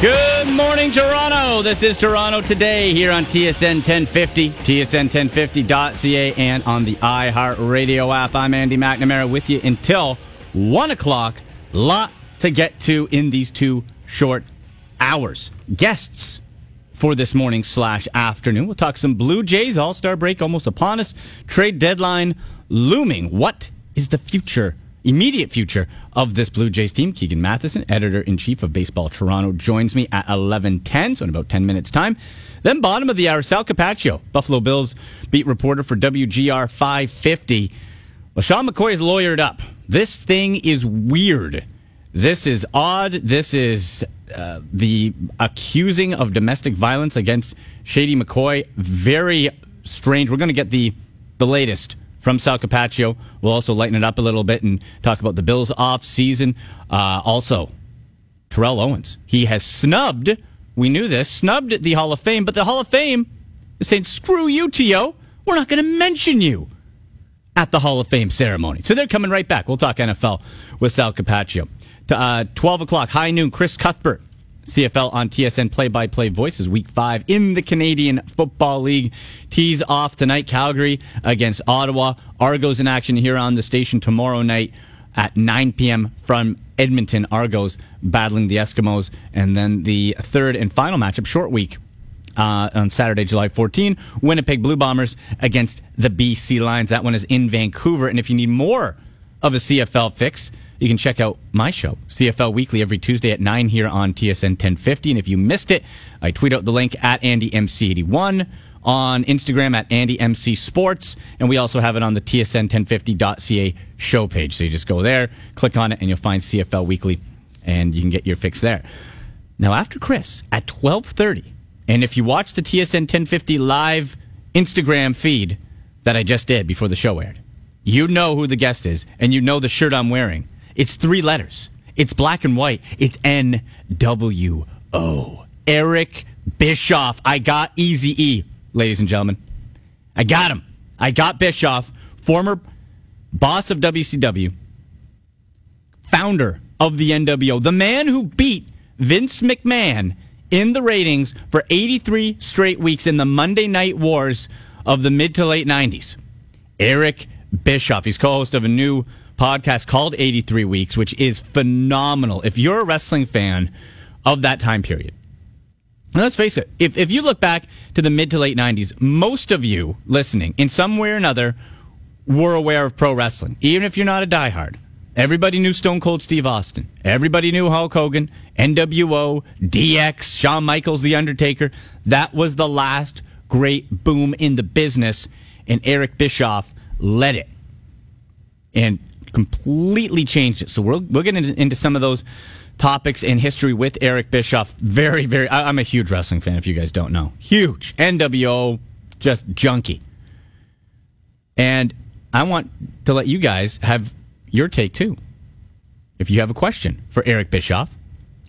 Good morning, Toronto. This is Toronto Today here on TSN 1050, tsn1050.ca, and on the iHeartRadio app. I'm Andy McNamara with you until 1 o'clock. Lot to get to in these two short hours. Guests for this morning slash afternoon. We'll talk some Blue Jays. All Star break almost upon us. Trade deadline looming. What is the future, immediate future of this Blue Jays team? Keegan Matheson, editor in chief of Baseball Toronto, joins me at eleven ten. So in about ten minutes time. Then bottom of the hour, Sal Capaccio, Buffalo Bills beat reporter for WGR five fifty. Well, Sean McCoy is lawyered up. This thing is weird. This is odd. This is uh, the accusing of domestic violence against Shady McCoy. Very strange. We're going to get the the latest from Sal Capaccio. We'll also lighten it up a little bit and talk about the Bills off season. Uh, also, Terrell Owens. He has snubbed. We knew this. Snubbed the Hall of Fame, but the Hall of Fame is saying, "Screw you, Tio. We're not going to mention you." At the Hall of Fame ceremony. So they're coming right back. We'll talk NFL with Sal Capaccio uh, 12 o'clock, high noon, Chris Cuthbert. CFL on TSN play by play voices week five in the Canadian Football League. Tees off tonight, Calgary against Ottawa. Argos in action here on the station tomorrow night at 9 p.m. from Edmonton. Argos battling the Eskimos. And then the third and final matchup, short week, uh, on Saturday, July 14. Winnipeg Blue Bombers against the BC Lions. That one is in Vancouver. And if you need more of a CFL fix, you can check out my show, CFL Weekly, every Tuesday at 9 here on TSN 1050. And if you missed it, I tweet out the link at AndyMC81 on Instagram at AndyMC Sports. And we also have it on the TSN1050.ca show page. So you just go there, click on it, and you'll find CFL Weekly, and you can get your fix there. Now, after Chris at 1230, and if you watch the TSN 1050 live Instagram feed that I just did before the show aired, you know who the guest is, and you know the shirt I'm wearing. It's three letters. It's black and white. It's N W O. Eric Bischoff. I got Easy E, ladies and gentlemen. I got him. I got Bischoff, former boss of WCW, founder of the NWO, the man who beat Vince McMahon in the ratings for 83 straight weeks in the Monday Night Wars of the mid to late 90s. Eric Bischoff. He's co host of a new podcast called 83 Weeks, which is phenomenal. If you're a wrestling fan of that time period, and let's face it, if, if you look back to the mid to late 90s, most of you listening, in some way or another, were aware of pro wrestling, even if you're not a diehard. Everybody knew Stone Cold Steve Austin. Everybody knew Hulk Hogan, NWO, DX, Shawn Michaels, The Undertaker. That was the last great boom in the business, and Eric Bischoff led it. And completely changed it. So we'll, we'll get into, some of those topics in history with Eric Bischoff. Very, very, I, am a huge wrestling fan if you guys don't know. Huge. NWO, just junkie. And I want to let you guys have your take too. If you have a question for Eric Bischoff,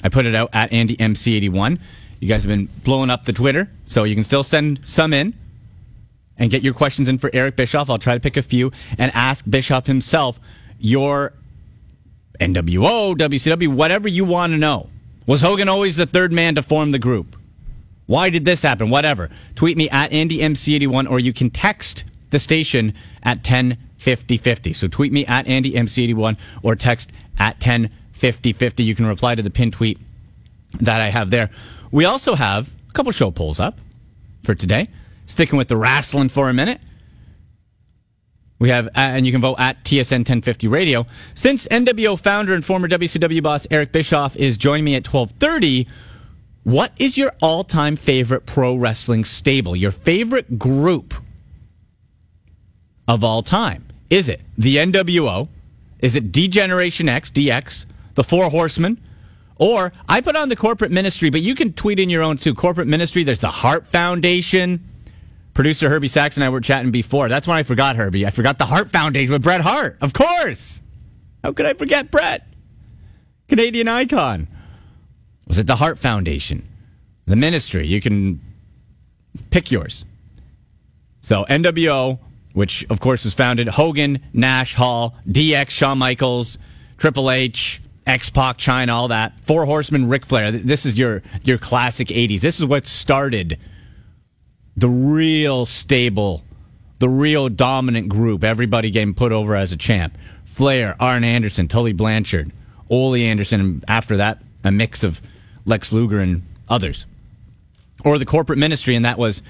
I put it out at AndyMC81. You guys have been blowing up the Twitter, so you can still send some in and get your questions in for Eric Bischoff. I'll try to pick a few and ask Bischoff himself your NWO, WCW, whatever you want to know. Was Hogan always the third man to form the group? Why did this happen? Whatever. Tweet me at AndyMC81 or you can text the station at 105050. So tweet me at AndyMC81 or text at 105050. You can reply to the pin tweet that I have there. We also have a couple show polls up for today. Sticking with the wrestling for a minute. We have, uh, and you can vote at TSN 1050 Radio. Since NWO founder and former WCW boss Eric Bischoff is joining me at 1230, what is your all-time favorite pro wrestling stable? Your favorite group of all time? Is it the NWO? Is it D-Generation X, DX, the Four Horsemen? Or I put on the corporate ministry, but you can tweet in your own too. Corporate ministry, there's the Hart Foundation. Producer Herbie Sachs and I were chatting before. That's when I forgot Herbie. I forgot the Hart Foundation with Bret Hart. Of course. How could I forget Bret? Canadian icon. Was it the Hart Foundation? The ministry. You can pick yours. So NWO, which of course was founded Hogan, Nash, Hall, DX, Shawn Michaels, Triple H, X Pac, Chyna, all that. Four Horsemen, Ric Flair. This is your your classic '80s. This is what started the real stable, the real dominant group. Everybody getting put over as a champ. Flair, Arn Anderson, Tully Blanchard, Ole Anderson, and after that, a mix of Lex Luger and others. Or the corporate ministry, and that was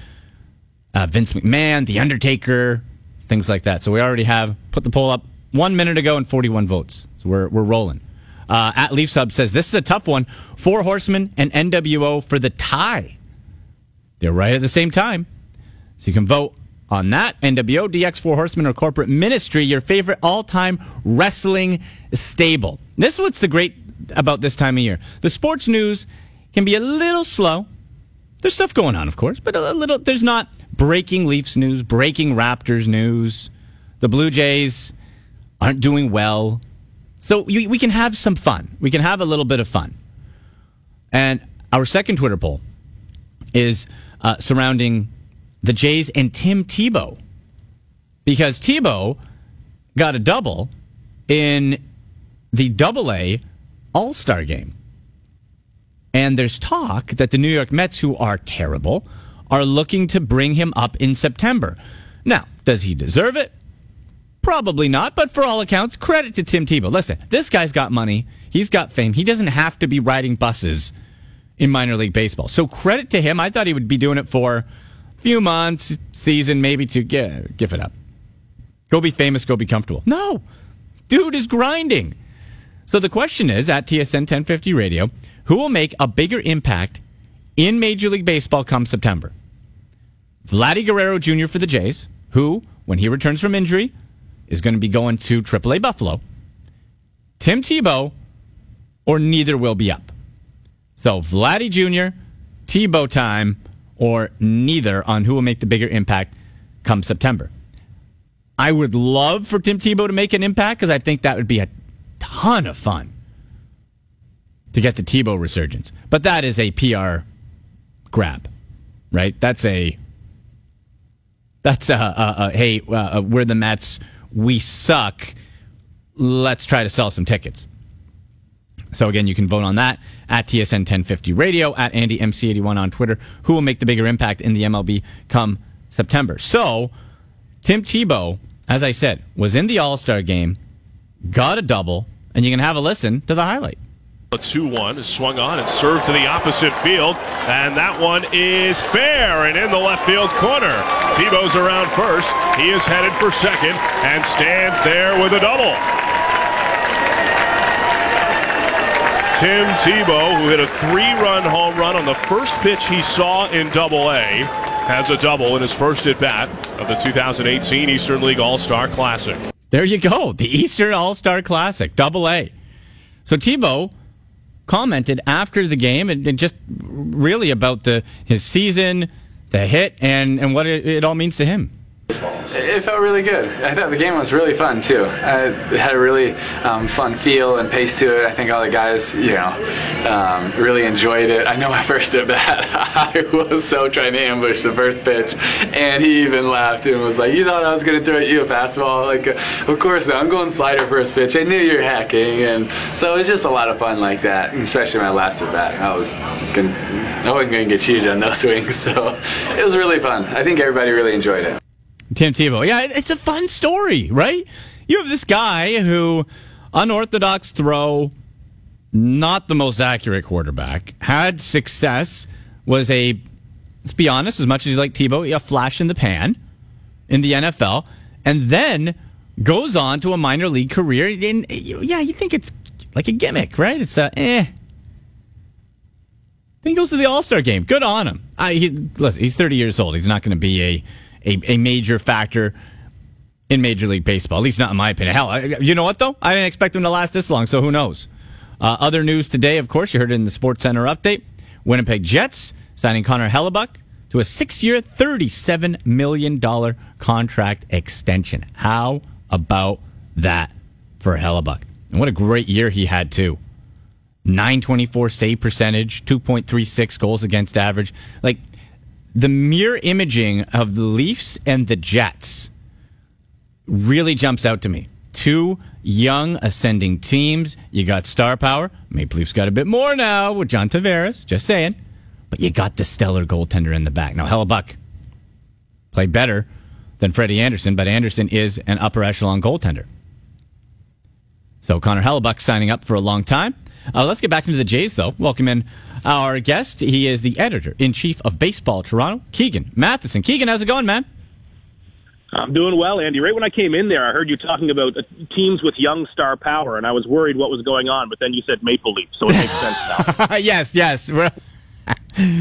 uh, Vince McMahon, The Undertaker, things like that. So we already have put the poll up one minute ago and 41 votes. So we're, we're rolling. Uh, at Leafs Hub says this is a tough one. Four Horsemen and NWO for the tie. They're right at the same time. So you can vote on that. NWO, DX, Four Horsemen, or Corporate Ministry, your favorite all time wrestling stable. This is what's the great about this time of year. The sports news can be a little slow. There's stuff going on, of course, but a little, there's not breaking Leafs news, breaking Raptors news. The Blue Jays aren't doing well. So we, we can have some fun. We can have a little bit of fun. And our second Twitter poll is uh, surrounding the Jays and Tim Tebow. Because Tebow got a double in the double A All Star game. And there's talk that the New York Mets, who are terrible, are looking to bring him up in September. Now, does he deserve it? Probably not, but for all accounts, credit to Tim Tebow. Listen, this guy's got money. He's got fame. He doesn't have to be riding buses in minor league baseball. So credit to him. I thought he would be doing it for a few months, season, maybe to give, give it up. Go be famous, go be comfortable. No, dude is grinding. So the question is at TSN 1050 Radio, who will make a bigger impact in Major League Baseball come September? Vladdy Guerrero Jr. for the Jays, who, when he returns from injury, is going to be going to AAA Buffalo. Tim Tebow, or neither will be up. So Vladdy Jr., Tebow time, or neither on who will make the bigger impact come September. I would love for Tim Tebow to make an impact because I think that would be a ton of fun to get the Tebow resurgence. But that is a PR grab, right? That's a that's a, a, a hey, uh, we're the Mets we suck. Let's try to sell some tickets. So again, you can vote on that at TSN 1050 Radio, at Andy MC81 on Twitter. Who will make the bigger impact in the MLB come September? So, Tim Tebow, as I said, was in the All Star game, got a double, and you can have a listen to the highlight. A 2 1 is swung on and served to the opposite field. And that one is fair and in the left field corner. Tebow's around first. He is headed for second and stands there with a double. Tim Tebow, who hit a three run home run on the first pitch he saw in Double A, has a double in his first at bat of the 2018 Eastern League All Star Classic. There you go. The Eastern All Star Classic, Double A. So Tebow commented after the game and, and just really about the his season, the hit, and, and what it, it all means to him. It felt really good. I thought the game was really fun too. it had a really um, fun feel and pace to it. I think all the guys, you know, um, really enjoyed it. I know my first at bat, I was so trying to ambush the first pitch, and he even laughed and was like, "You thought I was going to throw at you a fastball? Like, uh, of course not. I'm going slider first pitch. I knew you were hacking." And so it was just a lot of fun like that, especially my last at bat. I was gonna, I wasn't going to get cheated on those swings, so it was really fun. I think everybody really enjoyed it. Tim Tebow. Yeah, it's a fun story, right? You have this guy who, unorthodox throw, not the most accurate quarterback, had success, was a, let's be honest, as much as you like Tebow, a flash in the pan in the NFL, and then goes on to a minor league career. And yeah, you think it's like a gimmick, right? It's a eh. Then he goes to the All Star game. Good on him. I, he, listen, he's 30 years old. He's not going to be a a, a major factor in Major League Baseball. At least not in my opinion. Hell, I, you know what though? I didn't expect them to last this long, so who knows? Uh, other news today, of course, you heard it in the Sports Center update. Winnipeg Jets signing Connor Hellebuyck to a six-year, thirty-seven million dollar contract extension. How about that for Hellebuyck? And what a great year he had too. 924 save percentage, 2.36 goals against average. Like the mirror imaging of the Leafs and the Jets really jumps out to me. Two young ascending teams. You got star power. Maple Leafs got a bit more now with John Tavares. Just saying. But you got the stellar goaltender in the back. Now, Hellebuyck played better than Freddie Andersen, but Andersen is an upper echelon goaltender. So Connor Hellebuyck signing up for a long time. Uh, let's get back into the Jays, though. Welcome in our guest. He is the editor in chief of Baseball Toronto, Keegan Matheson. Keegan, how's it going, man? I'm doing well, Andy. Right when I came in there, I heard you talking about uh, teams with young star power, and I was worried what was going on. But then you said Maple Leaf, so it makes sense now. yes, yes. well,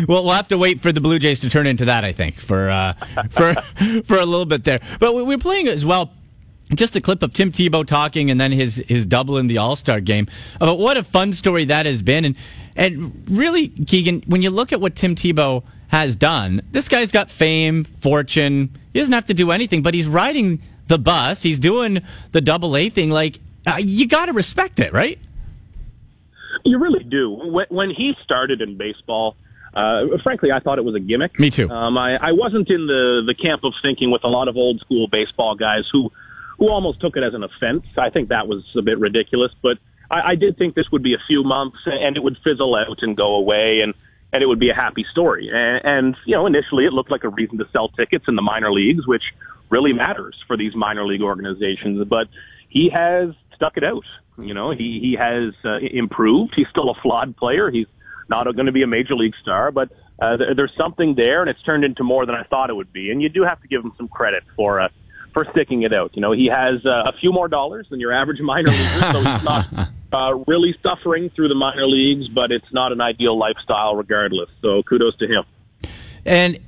we'll have to wait for the Blue Jays to turn into that, I think, for uh, for for a little bit there. But we're playing as well just a clip of Tim Tebow talking and then his his double in the All Star game about what a fun story that has been. And and really, Keegan, when you look at what Tim Tebow has done, this guy's got fame, fortune. He doesn't have to do anything, but he's riding the bus. He's doing the double A thing. Like uh, you got to respect it, right? You really do. When, he started in baseball. Uh, frankly, I thought it was a gimmick. Me too. Um, I, I wasn't in the, the camp of thinking with a lot of old school baseball guys who who almost took it as an offense. I think that was a bit ridiculous, but I, I did think this would be a few months and it would fizzle out and go away and and it would be a happy story. And, and you know, initially it looked like a reason to sell tickets in the minor leagues, which really matters for these minor league organizations. But he has stuck it out. You know, he he has uh, improved. He's still a flawed player. He's not going to be a major league star, but uh, there's something there, and it's turned into more than I thought it would be. And you do have to give him some credit for uh, for sticking it out. You know, he has uh, a few more dollars than your average minor leaguer, so he's not uh, really suffering through the minor leagues, but it's not an ideal lifestyle regardless. So kudos to him. And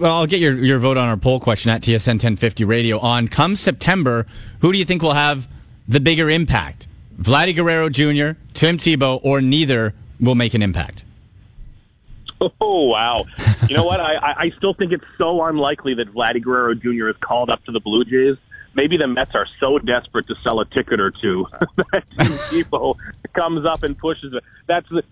well, I'll get your, your vote on our poll question at TSN 1050 Radio on come September. Who do you think will have the bigger impact? Vladdy Guerrero Jr., Tim Tebow, or neither will make an impact? Oh wow! You know what? I, I still think it's so unlikely that Vladdy Guerrero Jr. is called up to the Blue Jays. Maybe the Mets are so desperate to sell a ticket or two that Tim Tebow comes up and pushes it. That's the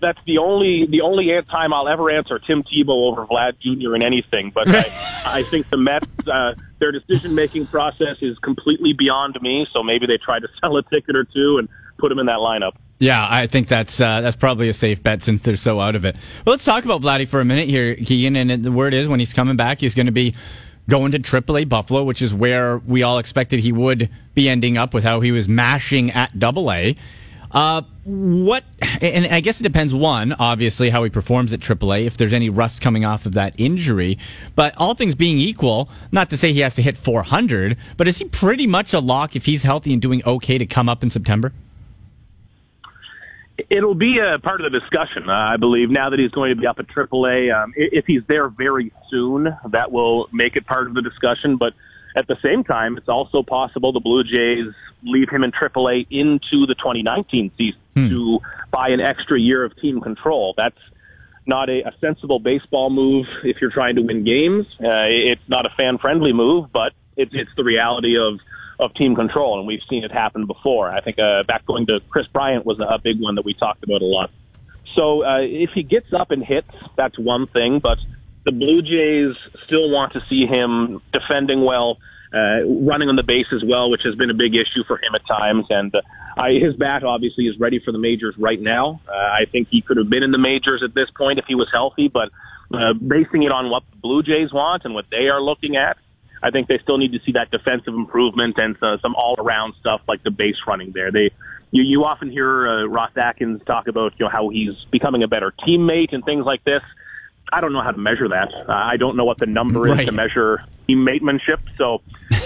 that's the only the only time I'll ever answer Tim Tebow over Vlad Jr. in anything. But I, I think the Mets uh, their decision making process is completely beyond me. So maybe they try to sell a ticket or two and put him in that lineup. Yeah, I think that's uh, that's probably a safe bet since they're so out of it. Well, let's talk about Vladdy for a minute here, Keegan. And the word is when he's coming back, he's going to be going to AAA Buffalo, which is where we all expected he would be ending up with how he was mashing at AA. Uh, what, and I guess it depends, one, obviously, how he performs at AAA, if there's any rust coming off of that injury. But all things being equal, not to say he has to hit 400, but is he pretty much a lock if he's healthy and doing okay to come up in September? It'll be a part of the discussion, uh, I believe, now that he's going to be up at AAA. Um, if he's there very soon, that will make it part of the discussion. But at the same time, it's also possible the Blue Jays leave him in AAA into the 2019 season hmm. to buy an extra year of team control. That's not a, a sensible baseball move if you're trying to win games. Uh, it's not a fan-friendly move, but it's, it's the reality of of team control, and we've seen it happen before. I think uh, back going to Kris Bryant was a big one that we talked about a lot. So uh, if he gets up and hits, that's one thing, but the Blue Jays still want to see him defending well, uh, running on the base as well, which has been a big issue for him at times. And uh, I, his bat obviously is ready for the majors right now. Uh, I think he could have been in the majors at this point if he was healthy, but uh, basing it on what the Blue Jays want and what they are looking at, I think they still need to see that defensive improvement and uh, some all-around stuff like the base running there. They you, you often hear uh, Ross Atkins talk about you know how he's becoming a better teammate and things like this. I don't know how to measure that. Uh, I don't know what the number right. is to measure teammatemanship. So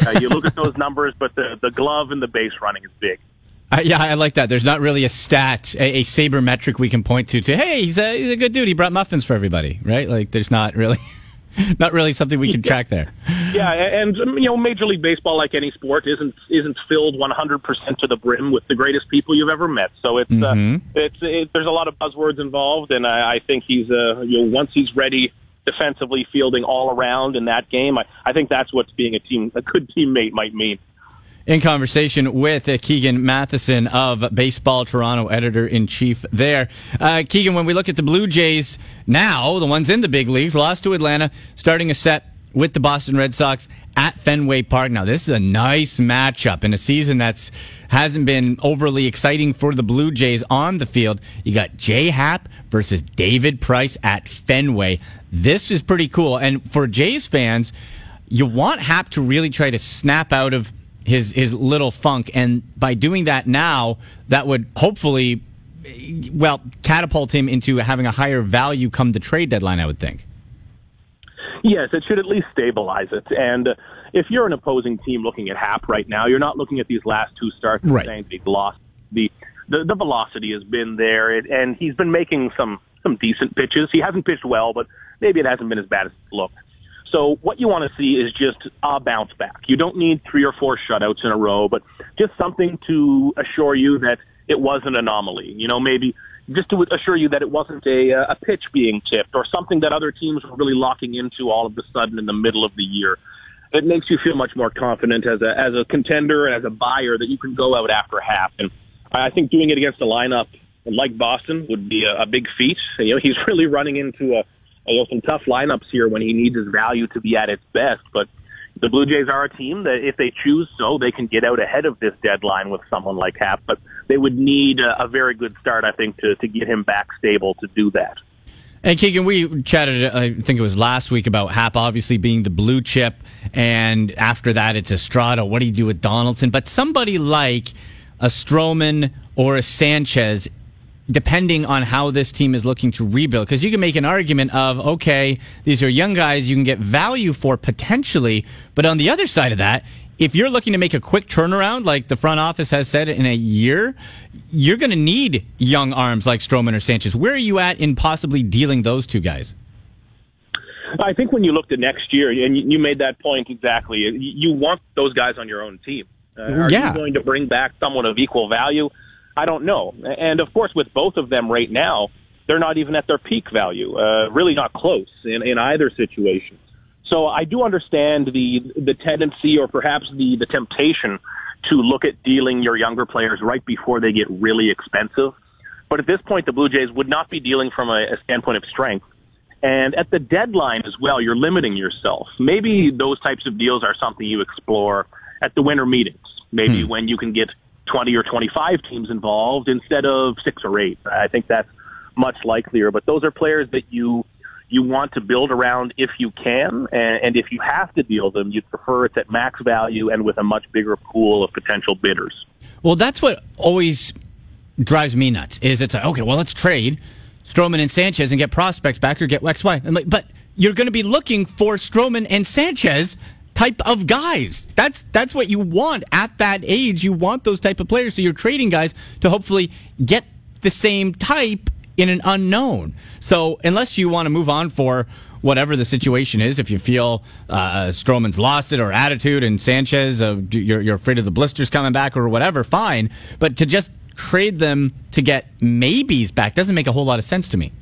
uh, you look at those numbers, but the the glove and the base running is big. Uh, yeah, I like that. There's not really a stat, a, a saber metric we can point to. To hey, he's a he's a good dude. He brought muffins for everybody, right? Like, there's not really. not really something we can track there. Yeah, and um, you know, Major League Baseball, like any sport, isn't isn't filled 100% to the brim with the greatest people you've ever met. So it's uh, mm-hmm. uh, it's it, there's a lot of buzzwords involved, and I, I think he's uh, you know once he's ready defensively, fielding all around in that game, I, I think that's what being a team a good teammate might mean in conversation with uh, Keegan Matheson of Baseball Toronto, editor in chief there. Uh, Keegan, when we look at the Blue Jays now, the ones in the big leagues, lost to Atlanta, starting a set with the Boston Red Sox at Fenway Park. Now, this is a nice matchup in a season that's hasn't been overly exciting for the Blue Jays on the field. You got Jay Happ versus David Price at Fenway. This is pretty cool. And for Jays fans, you want Happ to really try to snap out of his his little funk, and by doing that now, that would hopefully, well, catapult him into having a higher value come the trade deadline. I would think. Yes, it should at least stabilize it. And if you're an opposing team looking at Happ right now, you're not looking at these last two starts right. saying he lost. The, the the velocity has been there, it, and he's been making some some decent pitches. He hasn't pitched well, but maybe it hasn't been as bad as it looked. So what you want to see is just a bounce back. You don't need three or four shutouts in a row, but just something to assure you that it was an anomaly. You know, maybe just to assure you that it wasn't a, uh, a pitch being tipped or something that other teams were really locking into all of a sudden in the middle of the year. It makes you feel much more confident as a as a contender and as a buyer that you can go out after Happ. And I think doing it against a lineup like Boston would be a, a big feat. You know, he's really running into a you know some tough lineups here when he needs his value to be at its best. But the Blue Jays are a team that, if they choose so, they can get out ahead of this deadline with someone like Happ. But they would need a, a very good start, I think, to to get him back stable to do that. And Keegan, we chatted, uh, I think it was last week, about Happ obviously being the blue chip, and after that it's Estrada. What do you do with Donaldson? But somebody like a Stroman or a Sanchez depending on how this team is looking to rebuild. Because you can make an argument of, okay, these are young guys you can get value for potentially. But on the other side of that, if you're looking to make a quick turnaround, like the front office has said in a year, you're going to need young arms like Stroman or Sanchez. Where are you at in possibly dealing those two guys? I think when you look to next year, and you made that point exactly, you want those guys on your own team. Uh, are yeah. you going to bring back someone of equal value? I don't know. And of course, with both of them right now, they're not even at their peak value. Uh, really not close in, in either situation. So I do understand the the tendency, or perhaps the the temptation, to look at dealing your younger players right before they get really expensive. But at this point, the Blue Jays would not be dealing from a, a standpoint of strength. And at the deadline as well, you're limiting yourself. Maybe those types of deals are something you explore at the winter meetings. Maybe hmm. when you can get 20 or 25 teams involved instead of six or eight. I think that's much likelier. But those are players that you you want to build around if you can, and, and if you have to deal them, you'd prefer it's at max value and with a much bigger pool of potential bidders. Well, that's what always drives me nuts. Is it's like okay, well, let's trade Stroman and Sanchez and get prospects back or get X, Y. Like, but you're going to be looking for Stroman and Sanchez type of guys. That's that's what you want at that age. You want those type of players. So you're trading guys to hopefully get the same type in an unknown. So unless you want to move on for whatever the situation is, if you feel uh, Stroman's lost it or attitude and Sanchez, uh, you're, you're afraid of the blisters coming back or whatever, fine. But to just trade them to get maybes back doesn't make a whole lot of sense to me.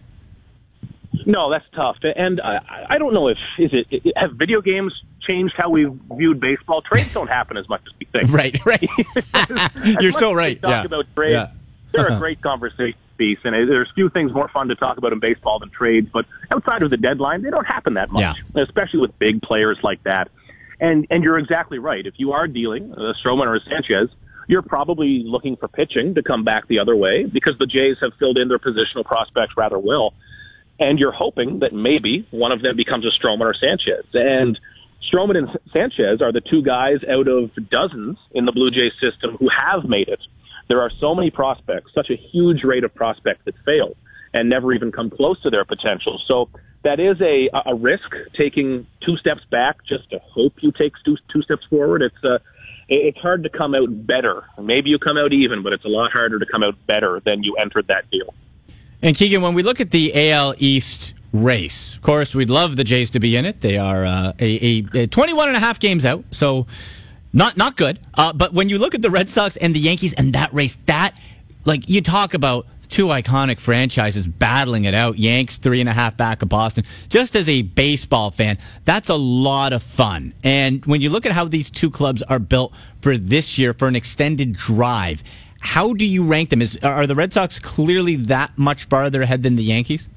No, that's tough. And I, I don't know if is it have video games changed how we viewed baseball. Trades don't happen as much as we think. Right, right. You're so right. Talk yeah. about trades. Yeah. They're a uh-huh. great conversation piece, and there's few things more fun to talk about in baseball than trades. But outside of the deadline, they don't happen that much, yeah. especially with big players like that. And and you're exactly right. If you are dealing a Stroman or a Sanchez, you're probably looking for pitching to come back the other way because the Jays have filled in their positional prospects rather well. And you're hoping that maybe one of them becomes a Stroman or Sanchez. And Stroman and Sanchez are the two guys out of dozens in the Blue Jays system who have made it. There are so many prospects, such a huge rate of prospects that fail and never even come close to their potential. So that is a, a risk taking two steps back just to hope you take two, two steps forward. It's a, uh, it's hard to come out better. Maybe you come out even, but it's a lot harder to come out better than you entered that deal. And Keegan, when we look at the AL East race. Of course, we'd love the Jays to be in it. They are uh, a, a, a 21 and a half games out, so not not good. Uh, but when you look at the Red Sox and the Yankees and that race, that like you talk about two iconic franchises battling it out. Yanks three and a half back of Boston. Just as a baseball fan, that's a lot of fun. And when you look at how these two clubs are built for this year for an extended drive, how do you rank them? Is are the Red Sox clearly that much farther ahead than the Yankees?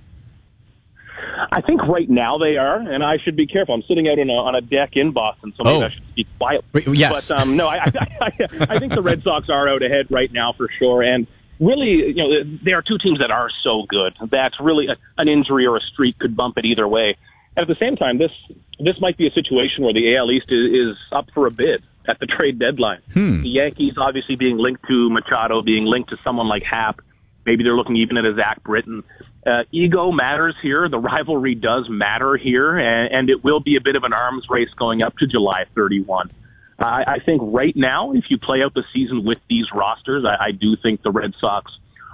I think right now they are, and I should be careful. I'm sitting out on a, on a deck in Boston, so maybe Oh. I should speak quietly. Yes. But um, no, I, I, I, I think the Red Sox are out ahead right now for sure, and really, you know, there are two teams that are so good. that really a, an injury or a streak could bump it either way. And at the same time, this this might be a situation where the AL East is, is up for a bid at the trade deadline. The Yankees obviously being linked to Machado, being linked to someone like Happ. Maybe they're looking even at a Zach Britton. Uh, ego matters here. The rivalry does matter here, and, and it will be a bit of an arms race going up to July 31. I, I think right now, if you play out the season with these rosters, I, I do think the Red Sox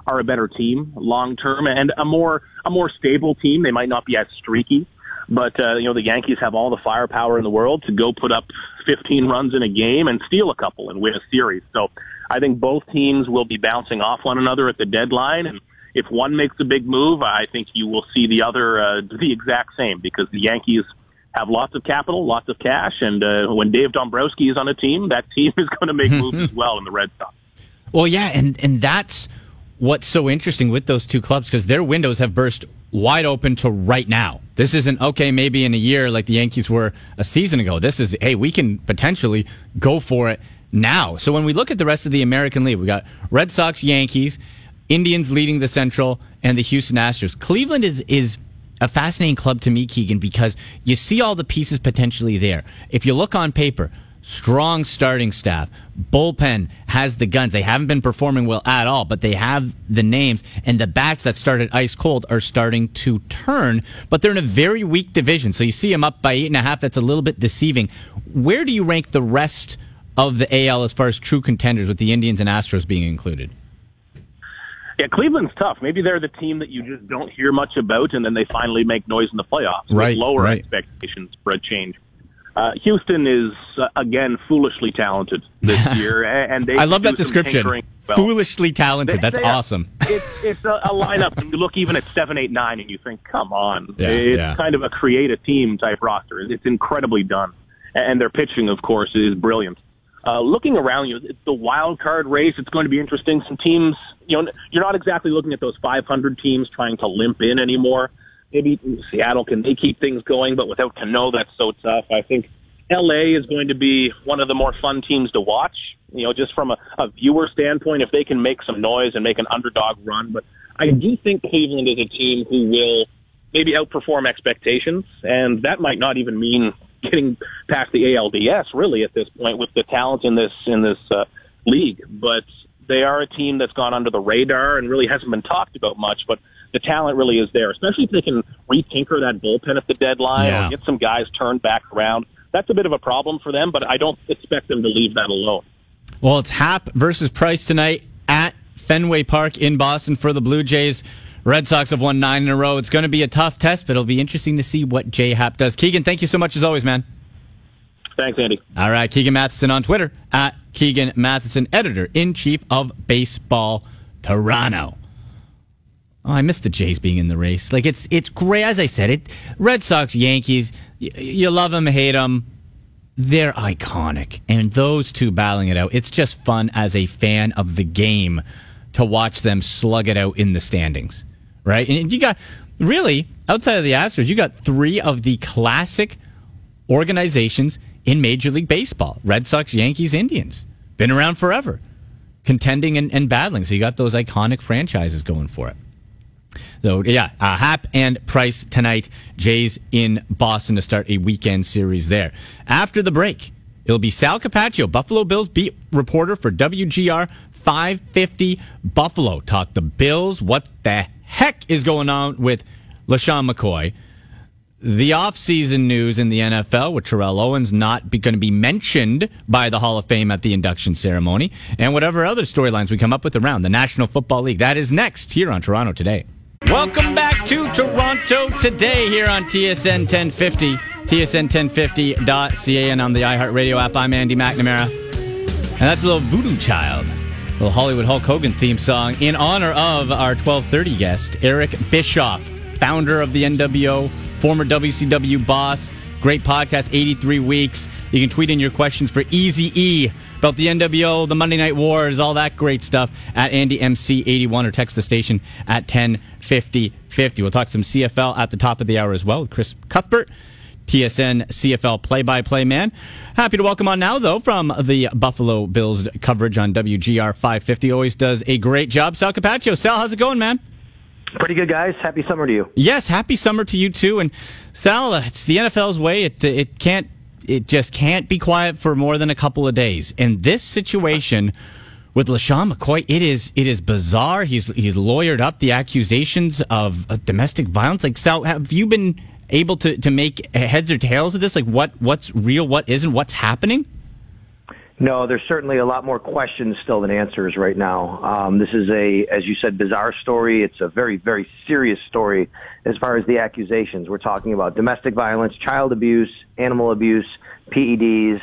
are a better team long term and a more a more stable team. They might not be as streaky, but uh, you know the Yankees have all the firepower in the world to go put up 15 runs in a game and steal a couple and win a series. So I think both teams will be bouncing off one another at the deadline and. If one makes a big move, I think you will see the other uh, do the exact same because the Yankees have lots of capital, lots of cash, and uh, when Dave Dombrowski is on a team, that team is going to make moves as well in the Red Sox. Well, yeah, and and that's what's so interesting with those two clubs because their windows have burst wide open to right now. This isn't okay, maybe in a year like the Yankees were a season ago. This is hey, we can potentially go for it now. So when we look at the rest of the American League, we got Red Sox, Yankees, Indians leading the Central, and the Houston Astros. Cleveland is is a fascinating club to me, Keegan, because you see all the pieces potentially there. If you look on paper, strong starting staff, bullpen has the guns. They haven't been performing well at all, but they have the names, and the bats that started ice cold are starting to turn, but they're in a very weak division. So you see them up by eight and a half. That's a little bit deceiving. Where do you rank the rest of the AL as far as true contenders, with the Indians and Astros being included? Yeah, Cleveland's tough. Maybe they're the team that you just don't hear much about, and then they finally make noise in the playoffs. with Right, lower right. expectations for a change. Uh, Houston is uh, again foolishly talented this year, and they I love that description. well. Foolishly talented. They- That's they awesome. it's it's a, a lineup, and you look even at seven, eight, nine, and you think, come on, Yeah, it's yeah. kind of a create a team type roster. It's incredibly done, and their pitching, of course, is brilliant. Uh, looking around you, it's the wild card race. It's going to be interesting. Some teams, you know, you're not exactly looking at those 500 teams trying to limp in anymore. Maybe Seattle can they keep things going, but without Cano, that's so tough. I think LA is going to be one of the more fun teams to watch. You know, just from a, a viewer standpoint, if they can make some noise and make an underdog run. But I do think Cleveland is a team who will maybe outperform expectations, and that might not even mean getting past the ALDS really at this point with the talent in this in this uh, league. But they are a team that's gone under the radar and really hasn't been talked about much. But the talent really is there, especially if they can retinker that bullpen at the deadline Yeah. or get some guys turned back around. That's a bit of a problem for them, but I don't expect them to leave that alone. Well, it's Happ versus Price tonight at Fenway Park in Boston for the Blue Jays. Red Sox have won nine in a row. It's going to be a tough test, but it'll be interesting to see what J Happ does. Keegan, thank you so much as always, man. Thanks, Andy. All right, Keegan Matheson on Twitter at Keegan Matheson, editor in chief of Baseball Toronto. Oh, I miss the Jays being in the race. Like it's it's great. As I said, it Red Sox, Yankees. y- You love them, hate them. They're iconic, and those two battling it out. It's just fun as a fan of the game to watch them slug it out in the standings, right? And you got really outside of the Astros, you got three of the classic organizations in Major League Baseball Red Sox, Yankees, Indians. Been around forever, contending and, and battling. So you got those iconic franchises going for it. So, yeah, uh, Happ and Price tonight. Jays in Boston to start a weekend series there. After the break, it'll be Sal Capaccio, Buffalo Bills beat reporter for WGR 550 Buffalo. Talk the Bills. What the heck is going on with LeSean McCoy? the offseason news in the NFL with Terrell Owens not going to be mentioned by the Hall of Fame at the induction ceremony, and whatever other storylines we come up with around the National Football League. That is next here on Toronto Today. Welcome back to Toronto Today here on TSN 1050, tsn1050.ca, and on the iHeartRadio app. I'm Andy McNamara. And that's a little Voodoo Child, a little Hollywood Hulk Hogan theme song in honor of our 1230 guest, Eric Bischoff, founder of the NWO, former WCW boss. Great podcast, 83 weeks. You can tweet in your questions for Easy E about the NWO, the Monday Night Wars, all that great stuff at AndyMC81 or text the station at 50 50. We'll talk some CFL at the top of the hour as well with Chris Cuthbert. TSN CFL play by play man. Happy to welcome on now, though, from the Buffalo Bills coverage on WGR 550. Always does a great job. Sal Capaccio. Sal, how's it going, man? Pretty good, guys. Happy summer to you. Yes, happy summer to you too. And Sal, uh, it's the NFL's way. It uh, it can't it just can't be quiet for more than a couple of days. And this situation with LeSean McCoy, it is it is bizarre. He's he's lawyered up the accusations of, domestic violence. Like Sal, have you been able to, to make heads or tails of this? Like what what's real, what isn't, what's happening? No, there's certainly a lot more questions still than answers right now. Um, this is a, as you said, bizarre story. It's a very, very serious story as far as the accusations. We're talking about domestic violence, child abuse, animal abuse, PEDs.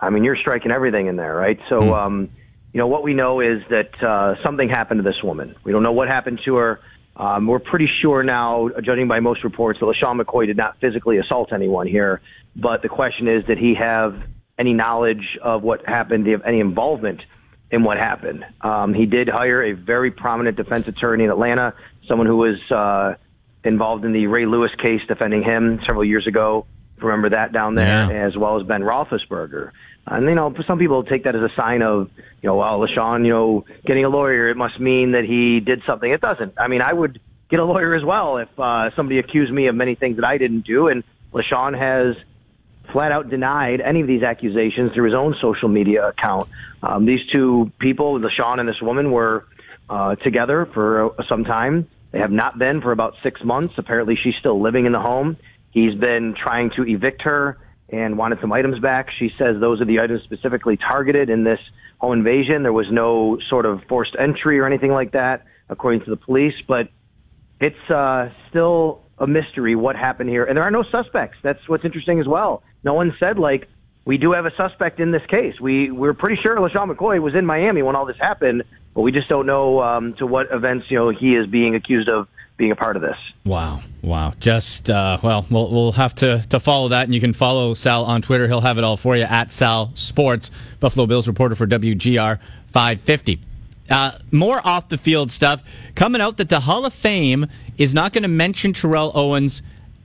I mean, you're striking everything in there, right? So, mm. um, you know, what we know is that uh, something happened to this woman. We don't know what happened to her. Um, we're pretty sure now, judging by most reports, that LeSean McCoy did not physically assault anyone here. But the question is, did he have any knowledge of what happened, any involvement in what happened. Um, he did hire a very prominent defense attorney in Atlanta, someone who was uh, involved in the Ray Lewis case defending him several years ago. Remember that down there, yeah. as well as Ben Roethlisberger. And you know, some people take that as a sign of, you know, well, LeSean, you know, getting a lawyer, it must mean that he did something. It doesn't. I mean, I would get a lawyer as well if uh, somebody accused me of many things that I didn't do. And LeSean has flat out denied any of these accusations through his own social media account. Um, these two people, LeSean and this woman, were uh, together for some time. They have not been for about six months. Apparently, she's still living in the home. He's been trying to evict her and wanted some items back. She says those are the items specifically targeted in this home invasion. There was no sort of forced entry or anything like that, according to the police. But it's uh, still a mystery what happened here. And there are no suspects. That's what's interesting as well. No one said, like, we do have a suspect in this case. We, we're pretty sure LeSean McCoy was in Miami when all this happened, but we just don't know um, to what events, you know, he is being accused of being a part of this. Wow. Wow. Just, uh, well, well, we'll have to, to follow that, and you can follow Sal on Twitter. He'll have it all for you at Sal Sports, Buffalo Bills reporter for WGR 550. Uh, more off the field stuff coming out that the Hall of Fame is not going to mention Terrell Owens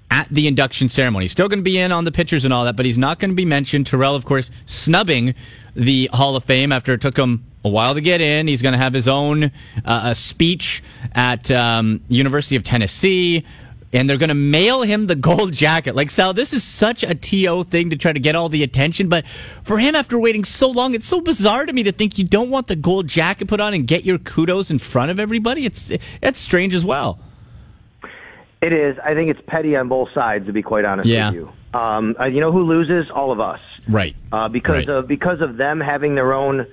at the induction ceremony. He's still going to be in on the pictures and all that, but he's not going to be mentioned. Terrell, of course, snubbing the Hall of Fame after it took him a while to get in. He's going to have his own uh, speech at um, University of Tennessee and they're going to mail him the gold jacket. Like Sal, this is such a TO thing to try to get all the attention, but for him, after waiting so long, it's so bizarre to me to think you don't want the gold jacket put on and get your kudos in front of everybody. It's it's strange as well. It is. I think it's petty on both sides, to be quite honest yeah. with you. Um, uh, you know who loses? All of us. Right. Uh, because right. of because of them having their own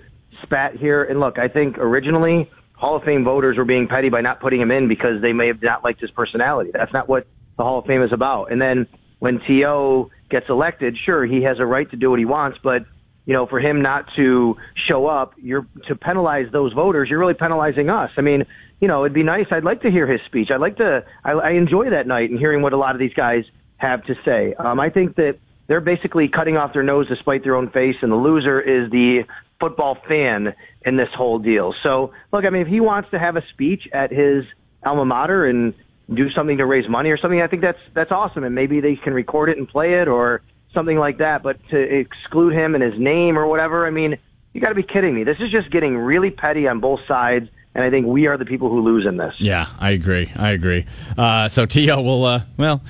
spat here. And look, I think originally Hall of Fame voters were being petty by not putting him in because they may have not liked his personality. That's not what the Hall of Fame is about. And then when T.O. gets elected, sure, he has a right to do what he wants, but you know, for him not to show up, you're to penalize those voters. You're really penalizing us. I mean, you know, it'd be nice. I'd like to hear his speech. I'd like to. I, I enjoy that night and hearing what a lot of these guys have to say. Um, I think that they're basically cutting off their nose to spite their own face, and the loser is the football fan in this whole deal. So, look, I mean, if he wants to have a speech at his alma mater and do something to raise money or something, I think that's that's awesome, and maybe they can record it and play it or something like that. But to exclude him and his name or whatever, I mean, you got to be kidding me. This is just getting really petty on both sides. And I think we are the people who lose in this. Yeah, I agree. I agree. Uh, so T.O. will, uh, well,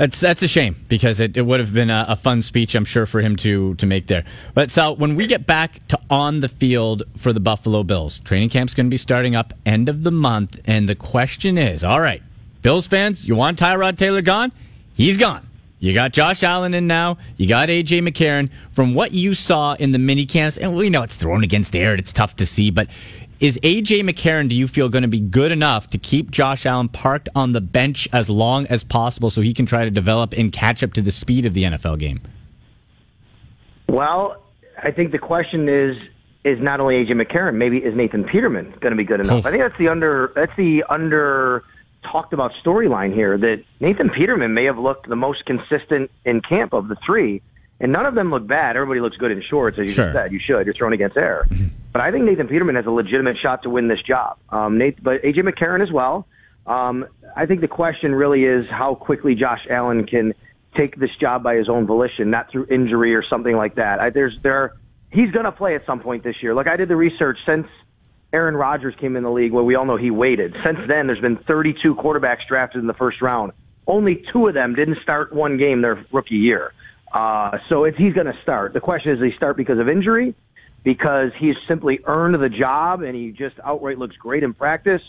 that's that's a shame because it, it would have been a, a, fun speech, I'm sure, for him to to make there. But Sal, when we get back to on the field for the Buffalo Bills, training camp's going to be starting up end of the month, and the question is, all right, Bills fans, you want Tyrod Taylor gone? He's gone. You got Josh Allen in now. You got AJ McCarron. From what you saw in the mini camps, and we know it's thrown against air, it's tough to see, but is AJ McCarron, do you feel, going to be good enough to keep Josh Allen parked on the bench as long as possible so he can try to develop and catch up to the speed of the NFL game? Well, I think the question is is not only AJ McCarron, maybe is Nathan Peterman going to be good enough? Oh. I think that's the under that's the under talked about storyline here that Nathan Peterman may have looked the most consistent in camp of the three and none of them look bad. Everybody looks good in shorts, as you sure. said. You should. You're thrown against air. Mm-hmm. But I think Nathan Peterman has a legitimate shot to win this job. Um, Nate, but AJ McCarron as well. Um, I think the question really is how quickly Josh Allen can take this job by his own volition, not through injury or something like that. I, there's there, he's going to play at some point this year. Look, I did the research since Aaron Rodgers came in the league, where we all know he waited. Since then, there's been 32 quarterbacks drafted in the first round. Only two of them didn't start one game their rookie year. Uh, so if he's going to start, the question is, does he start because of injury, because he's simply earned the job and he just outright looks great in practice,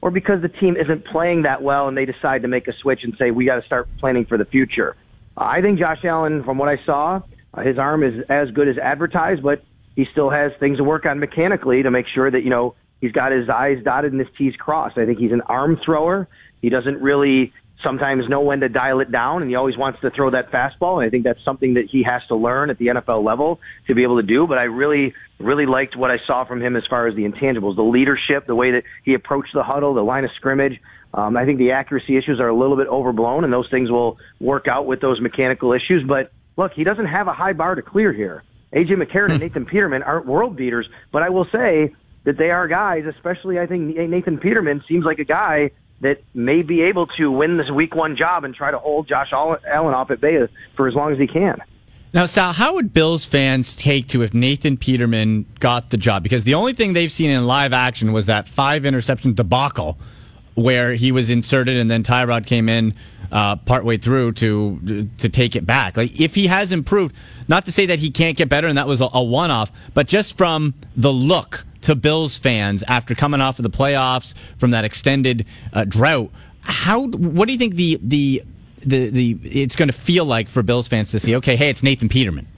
or because the team isn't playing that well and they decide to make a switch and say we got to start planning for the future. I think Josh Allen, from what I saw, uh, his arm is as good as advertised, but he still has things to work on mechanically to make sure that you know he's got his I's dotted and his T's crossed. I think he's an arm thrower. He doesn't really sometimes know when to dial it down, and he always wants to throw that fastball. And I think that's something that he has to learn at the NFL level to be able to do. But I really, really liked what I saw from him as far as the intangibles, the leadership, the way that he approached the huddle, the line of scrimmage. Um, I think the accuracy issues are a little bit overblown, and those things will work out with those mechanical issues. But look, he doesn't have a high bar to clear here. AJ McCarron and hmm. Nathan Peterman aren't world beaters, but I will say that they are guys, especially I think Nathan Peterman seems like a guy that may be able to win this week one job and try to hold Josh Allen off at bay for as long as he can. Now, Sal, how would Bills fans take to if Nathan Peterman got the job? Because the only thing they've seen in live action was that five interception debacle where he was inserted and then Tyrod came in uh, partway through to to take it back. Like if he has improved, not to say that he can't get better and that was a, a one off, but just from the look to Bills fans after coming off of the playoffs from that extended uh, drought. How? What do you think the the the, the it's going to feel like for Bills fans to see? Okay, hey, it's Nathan Peterman.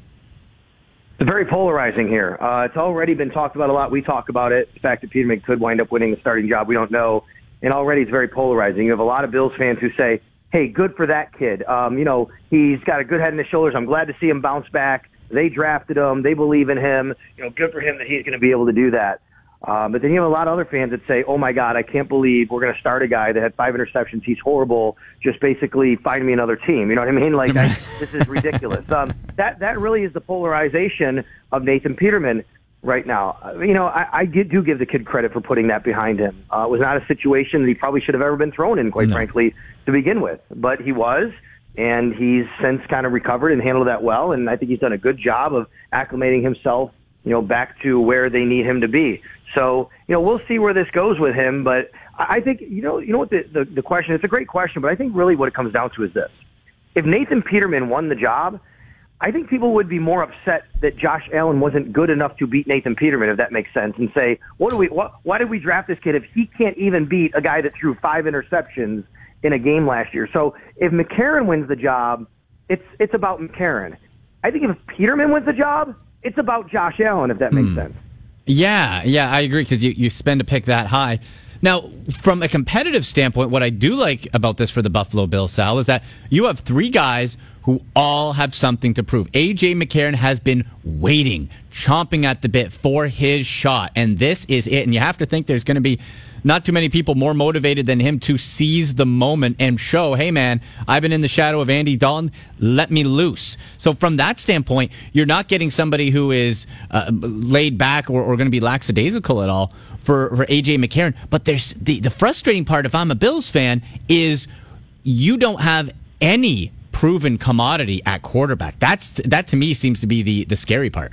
It's very polarizing here. Uh, it's already been talked about a lot. We talk about it. The fact that Peterman could wind up winning the starting job, we don't know. And already it's very polarizing. You have a lot of Bills fans who say, hey, good for that kid. Um, you know, he's got a good head and his shoulders. I'm glad to see him bounce back. They drafted him. They believe in him. You know, good for him that he's going to be able to do that. Um, but then you have a lot of other fans that say, "Oh my God, I can't believe we're going to start a guy that had five interceptions. He's horrible. Just basically find me another team." You know what I mean? Like I, this is ridiculous. Um, that that really is the polarization of Nathan Peterman right now. Uh, you know, I, I did, do give the kid credit for putting that behind him. Uh, it was not a situation that he probably should have ever been thrown in, quite no. frankly, to begin with. But he was and he's since kind of recovered and handled that well. And I think he's done a good job of acclimating himself, you know, back to where they need him to be. So, you know, we'll see where this goes with him. But I think, you know, you know what the, the, the question, it's a great question, but I think really what it comes down to is this. If Nathan Peterman won the job, I think people would be more upset that Josh Allen wasn't good enough to beat Nathan Peterman, if that makes sense, and say, what do we, what, why did we draft this kid if he can't even beat a guy that threw five interceptions in a game last year. So if McCarron wins the job, it's it's about McCarron. I think if Peterman wins the job, it's about Josh Allen, if that makes hmm. sense. Yeah, yeah, I agree because you, you spend a pick that high. Now, from a competitive standpoint, what I do like about this for the Buffalo Bills, Sal, is that you have three guys who all have something to prove. AJ McCarron has been waiting, chomping at the bit for his shot, and this is it. And you have to think there's going to be not too many people more motivated than him to seize the moment and show, hey man, I've been in the shadow of Andy Dalton, let me loose. So from that standpoint, you're not getting somebody who is uh, laid back or, or going to be lackadaisical at all for, for AJ McCarron. But there's the, the frustrating part, if I'm a Bills fan, is you don't have any proven commodity at quarterback. That's that to me seems to be the the scary part.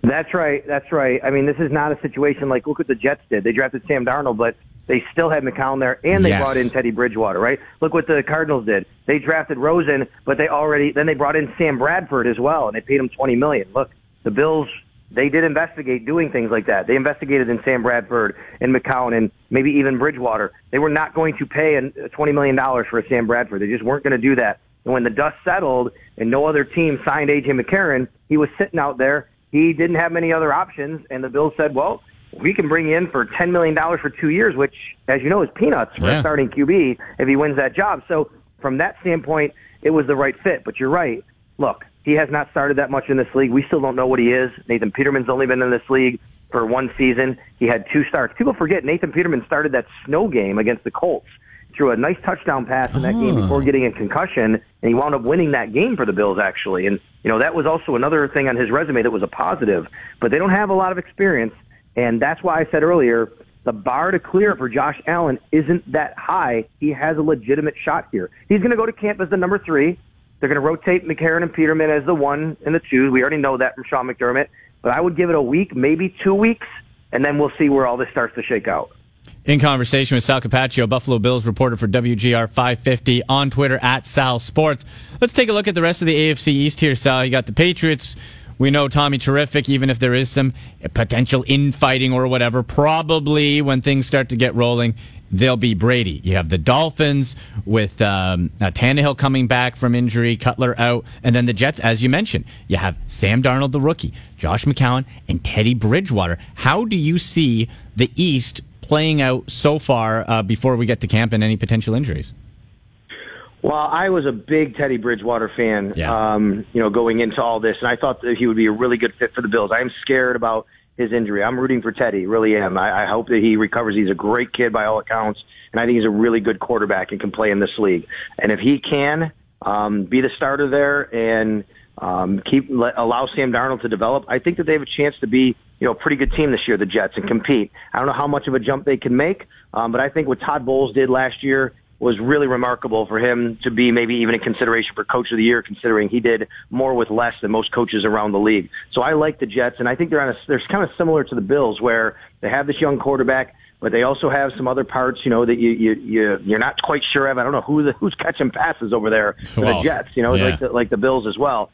That's right. That's right. I mean, this is not a situation like look what the Jets did. They drafted Sam Darnold, but they still had McCown there, and they yes. brought in Teddy Bridgewater. Right? Look what the Cardinals did. They drafted Rosen, but they already then they brought in Sam Bradford as well, and they paid him twenty million. Look, the Bills they did investigate doing things like that. They investigated in Sam Bradford and McCown and maybe even Bridgewater. They were not going to pay $20 million for a Sam Bradford. They just weren't going to do that. And when the dust settled and no other team signed A.J. McCarron, he was sitting out there he didn't have many other options, and the Bills said, well, we can bring you in for $10 million for two years, which, as you know, is peanuts for yeah. a starting QB if he wins that job. So from that standpoint, it was the right fit. But you're right. Look, he has not started that much in this league. We still don't know what he is. Nathan Peterman's only been in this league for one season. He had two starts. People forget Nathan Peterman started that snow game against the Colts threw a nice touchdown pass in that oh. game before ah. getting a concussion, and he wound up winning that game for the Bills actually. And you know that was also another thing on his resume that was a positive. But they don't have a lot of experience, and that's why I said earlier the bar to clear for Josh Allen isn't that high. He has a legitimate shot here. He's going to go to camp as the number three. They're going to rotate McCarron and Peterman as the one and the two. We already know that from Sean McDermott. But I would give it a week, maybe two weeks, and then we'll see where all this starts to shake out. In conversation with Sal Capaccio, Buffalo Bills reporter for WGR 550 on Twitter at Sal Sports. Let's take a look at the rest of the AFC East here, Sal. You got the Patriots. We know Tommy terrific, even if there is some potential infighting or whatever. Probably when things start to get rolling, they'll be Brady. You have the Dolphins with um, uh, Tannehill coming back from injury, Cutler out, and then the Jets, as you mentioned. You have Sam Darnold, the rookie, Josh McCown, and Teddy Bridgewater. How do you see the East playing out so far uh, before we get to camp and any potential injuries? Well, I was a big Teddy Bridgewater fan, Yeah. um, you know, going into all this, and I thought that he would be a really good fit for the Bills. I am scared about his injury. I'm rooting for Teddy, really am. I, I hope that he recovers. He's a great kid by all accounts, and I think he's a really good quarterback and can play in this league. And if he can um, be the starter there and um, keep let, allow Sam Darnold to develop, I think that they have a chance to be, you know, a pretty good team this year, the Jets, and compete. I don't know how much of a jump they can make, um, but I think what Todd Bowles did last year was really remarkable for him to be maybe even a consideration for coach of the year, considering he did more with less than most coaches around the league. So I like the Jets, and I think they're on a, they're kind of similar to the Bills, where they have this young quarterback, but they also have some other parts, you know, that you you, you you're not quite sure of. I don't know who the, who's catching passes over there for Well, the Jets, you know, yeah. like the, like the Bills as well.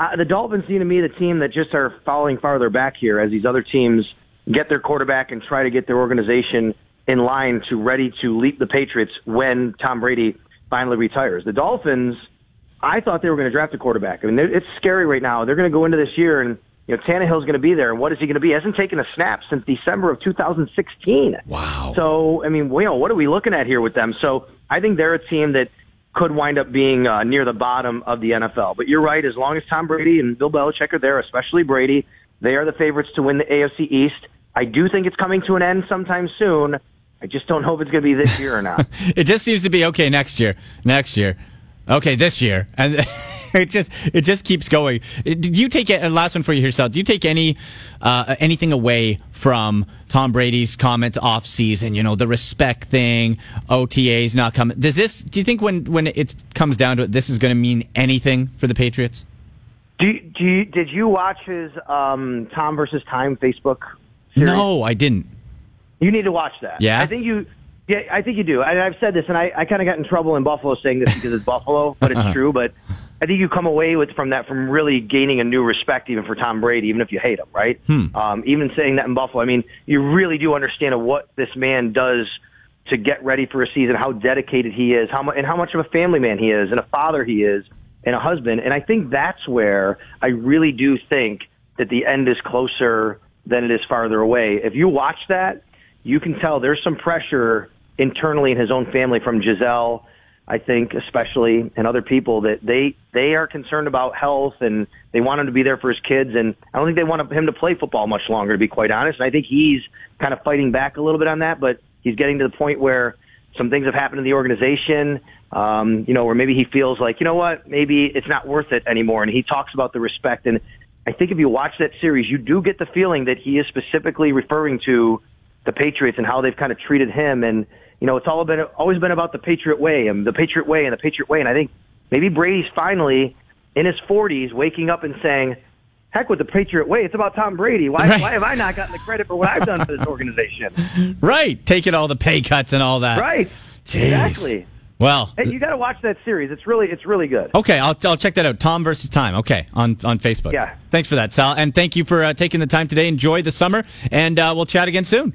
Uh, the Dolphins seem to me the team that just are falling farther back here as these other teams get their quarterback and try to get their organization in line to ready to leap the Patriots when Tom Brady finally retires. The Dolphins, I thought they were going to draft a quarterback. I mean, it's scary right now. They're going to go into this year and you know Tannehill's going to be there, and what is he going to be? He hasn't taken a snap since December of 2016. Wow. So I mean, you know, what are we looking at here with them? So I think they're a team that could wind up being uh, near the bottom of the NFL. But you're right. As long as Tom Brady and Bill Belichick are there, especially Brady, they are the favorites to win the AFC East. I do think it's coming to an end sometime soon. I just don't know if it's going to be this year or not. it just seems to be okay next year, next year, okay this year, and it just it just keeps going. Do you take it? Last one for yourself? Do you take any uh, anything away from Tom Brady's comments off season? You know the respect thing, OTAs not coming. Does this? Do you think when when it comes down to it, this is going to mean anything for the Patriots? do you, do you, did you watch his um, Tom versus Time Facebook? Series? No, I didn't. You need to watch that. Yeah? I think you. Yeah, I think you do. And I've said this, and I, I kind of got in trouble in Buffalo saying this because it's Buffalo, but it's true. But I think you come away with from that from really gaining a new respect, even for Tom Brady, even if you hate him, right? Um, even saying that in Buffalo, I mean, you really do understand what this man does to get ready for a season, how dedicated he is, how much, and how much of a family man he is, and a father he is, and a husband. And I think that's where I really do think that the end is closer than it is farther away. If you watch that, you can tell there's some pressure internally in his own family from Gisele, I think, especially, and other people that they they are concerned about health and they want him to be there for his kids. And I don't think they want him to play football much longer, to be quite honest. And I think he's kind of fighting back a little bit on that, but he's getting to the point where some things have happened in the organization, um, you know, where maybe he feels like, you know what, maybe it's not worth it anymore. And he talks about the respect. And I think if you watch that series, you do get the feeling that he is specifically referring to the Patriots and how they've kind of treated him. And, you know, it's all been, always been about the Patriot way and the Patriot way and the Patriot way. And I think maybe Brady's finally in his 40s waking up and saying, heck with the Patriot way. It's about Tom Brady. Why, Right. why have I not gotten the credit for what I've done for this organization? Right, taking all the pay cuts and all that. Right. Jeez. Exactly. Well, Hey, you got to watch that series. It's really, it's really good. Okay, I'll, I'll check that out. Tom versus Time. Okay, on on Facebook. Yeah. Thanks for that, Sal, and thank you for uh, taking the time today. Enjoy the summer, and uh, we'll chat again soon.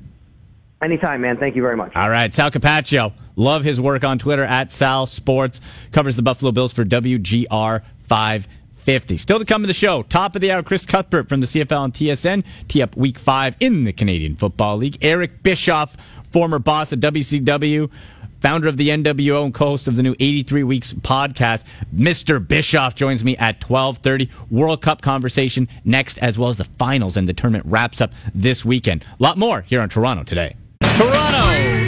Anytime, man. Thank you very much. All right, Sal Capaccio. Love his work on Twitter at Sal Sports. Covers the Buffalo Bills for WGR 550. Still to come to the show. Top of the hour, Chris Cuthbert from the CFL and TSN. Tee up week five in the Canadian Football League. Eric Bischoff, former boss at WCW. Founder of the NWO and co-host of the new 83 Weeks podcast, Mr. Bischoff joins me at 12:30. World Cup conversation next, as well as the finals and the tournament wraps up this weekend. A lot more here on Toronto today.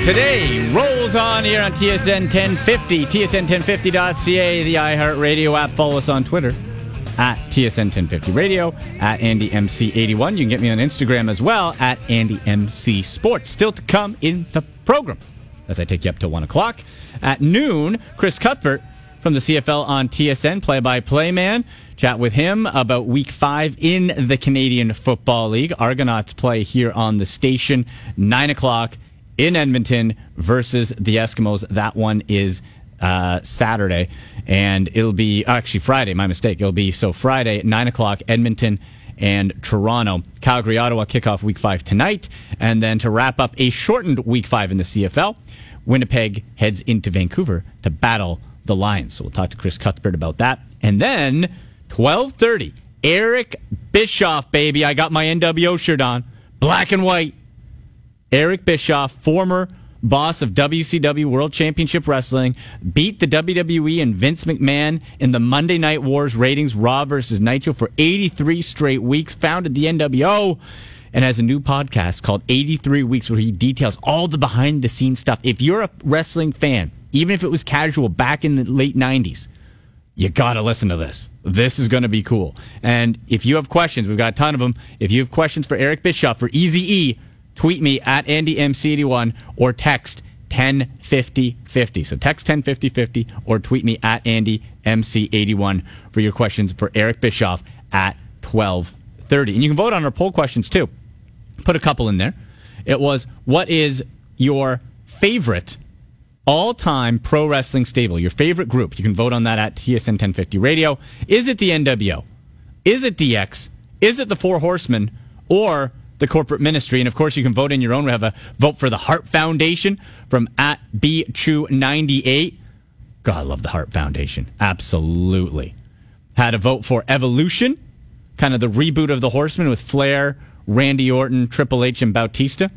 Today rolls on here on TSN 1050, TSN1050.ca, the iHeartRadio app. Follow us on Twitter at TSN 1050 Radio, at Andy MC81. You can get me on Instagram as well, at Andy MC Sports. Still to come in the program as I take you up to 1 o'clock. At noon, Chris Cuthbert from the CFL on TSN, play by play man. Chat with him about week five in the Canadian Football League. Argonauts play here on the station, 9 o'clock in Edmonton versus the Eskimos. That one is uh, Saturday, and it'll be actually Friday. My mistake. It'll be so Friday nine o'clock, Edmonton and Toronto. Calgary, Ottawa kickoff week five tonight, and then to wrap up a shortened week five in the CFL, Winnipeg heads into Vancouver to battle the Lions. So we'll talk to Chris Cuthbert about that, and then twelve thirty. Eric Bischoff, baby. I got my NWO shirt on, black and white. Eric Bischoff, former boss of WCW World Championship Wrestling, beat the WWE and Vince McMahon in the Monday Night Wars ratings, Raw versus Nitro, for 83 straight weeks, founded the NWO, and has a new podcast called 83 Weeks where he details all the behind the scenes stuff. If you're a wrestling fan, even if it was casual back in the late 90s, you got to listen to this. This is going to be cool. And if you have questions, we've got a ton of them. If you have questions for Eric Bischoff for Easy tweet me at AndyMC81 or text 105050. So text 105050 or tweet me at AndyMC81 for your questions for Eric Bischoff at 1230. And you can vote on our poll questions too. Put a couple in there. It was what is your favorite all time pro wrestling stable, your favorite group? You can vote on that at TSN 1050 Radio. Is it the NWO? Is it DX? Is it the Four Horsemen? Or the corporate ministry. And of course, you can vote in your own. We have a vote for the Hart Foundation from at BChew98. God, I love the Hart Foundation. Absolutely. Had a vote for Evolution, kind of the reboot of the Horsemen with Flair, Randy Orton, Triple H, and Batista.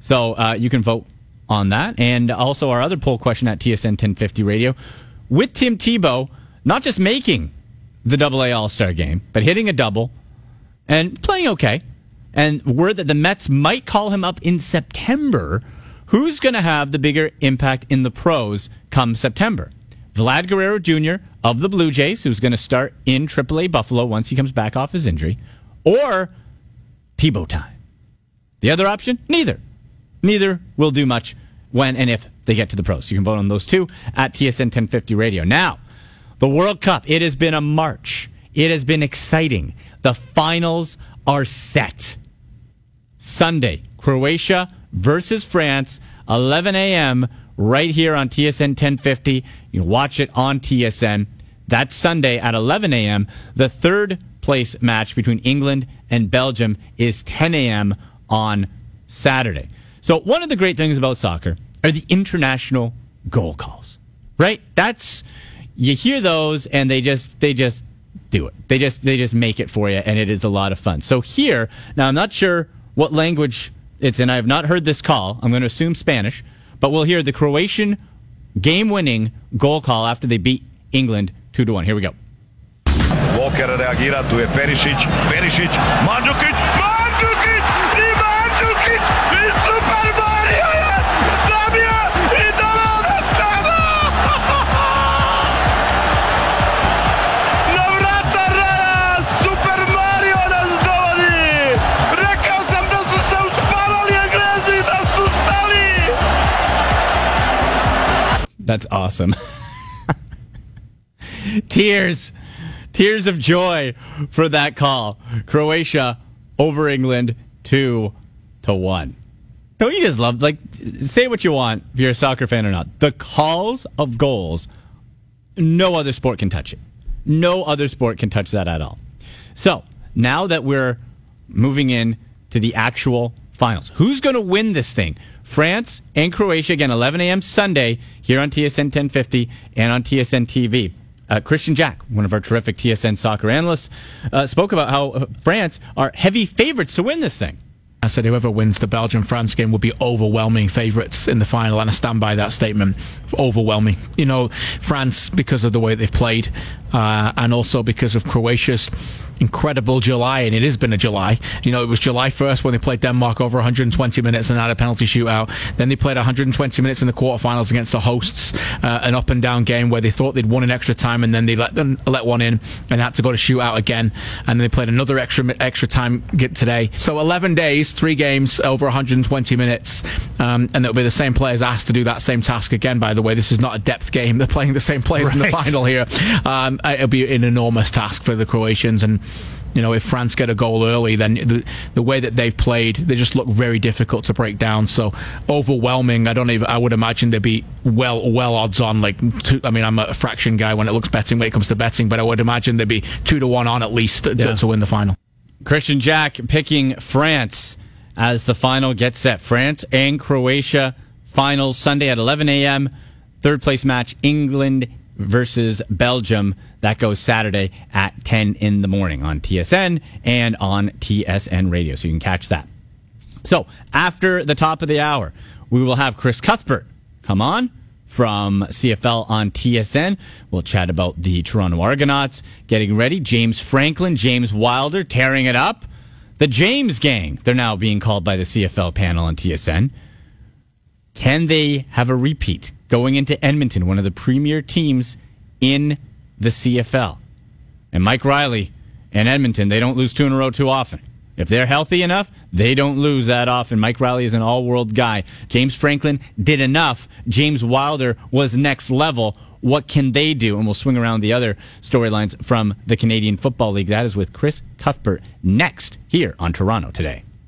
So uh, you can vote on that. And also our other poll question at TSN 1050 Radio with Tim Tebow, not just making the Double A All Star game, but hitting a double and playing okay and word that the Mets might call him up in September. Who's going to have the bigger impact in the pros come September? Vlad Guerrero Jr. of the Blue Jays, who's going to start in AAA Buffalo once he comes back off his injury, or Tebow time. The other option, neither. Neither will do much when and if they get to the pros. You can vote on those two at TSN 1050 Radio. Now, the World Cup, it has been a march. It has been exciting. The finals are set. Sunday, Croatia versus France, 11 a.m. right here on TSN 1050. You watch it on TSN. That's Sunday at 11 a.m. The third place match between England and Belgium is 10 a.m. on Saturday. So one of the great things about soccer are the international goal calls, right? That's you hear those and they just they just do it. They just they just make it for you and it is a lot of fun. So here, now I'm not sure what language it's in. I have not heard this call. I'm going to assume Spanish, but we'll hear the Croatian game-winning goal call after they beat England 2 to 1. Here we go. Walker reagira, tu je Perišić, Perišić, Mandžukić That's awesome. tears, tears of joy for that call. Croatia over England two to one. Don't you just love like say what you want if you're a soccer fan or not? The calls of goals, no other sport can touch it. No other sport can touch that at all. So now that we're moving in to the actual finals, who's going to win this thing? France and Croatia again, 11 a.m. Sunday here on TSN 1050 and on TSN TV. Uh, Kristian Jack, one of our terrific TSN soccer analysts, uh, spoke about how uh, France are heavy favorites to win this thing. I said whoever wins the Belgium France game will be overwhelming favourites in the final, and I stand by that statement. Overwhelming. You know, France, because of the way they've played, uh, and also because of Croatia's incredible July, and it has been a July. You know, it was July 1st when they played Denmark over 120 minutes and had a penalty shootout. Then they played 120 minutes in the quarterfinals against the hosts, uh, an up and down game where they thought they'd won in extra time, and then they let them let one in and had to go to shootout again. And then they played another extra extra time today. So 11 days, three games over 120 minutes, um, and it'll be the same players asked to do that same task again. By the way, this is not a depth game; they're playing the same players right. in the final here. Um, it'll be an enormous task for the Croatians and you know, if France get a goal early, then the, the way that they've played, they just look very difficult to break down. So overwhelming. I don't even. I would imagine they'd be well, well odds on. Like, two, I mean, I'm a fraction guy when it looks betting when it comes to betting, but I would imagine they'd be two to one on at least to, yeah. to win the final. Kristian Jack picking France as the final gets set. France and Croatia finals Sunday at 11 a.m. Third place match England versus Belgium. That goes Saturday at 10 in the morning on TSN and on TSN Radio. So you can catch that. So after the top of the hour, we will have Chris Cuthbert come on from CFL on TSN. We'll chat about the Toronto Argonauts getting ready. James Franklin, James Wilder tearing it up. The James Gang, they're now being called by the CFL panel on TSN. Can they have a repeat going into Edmonton, one of the premier teams in the CFL? And Mike Reilly and Edmonton, they don't lose two in a row too often. If they're healthy enough, they don't lose that often. Mike Reilly is an all world guy. James Franklin did enough. James Wilder was next level. What can they do? And we'll swing around the other storylines from the Canadian Football League. That is with Chris Cuthbert next here on Toronto today.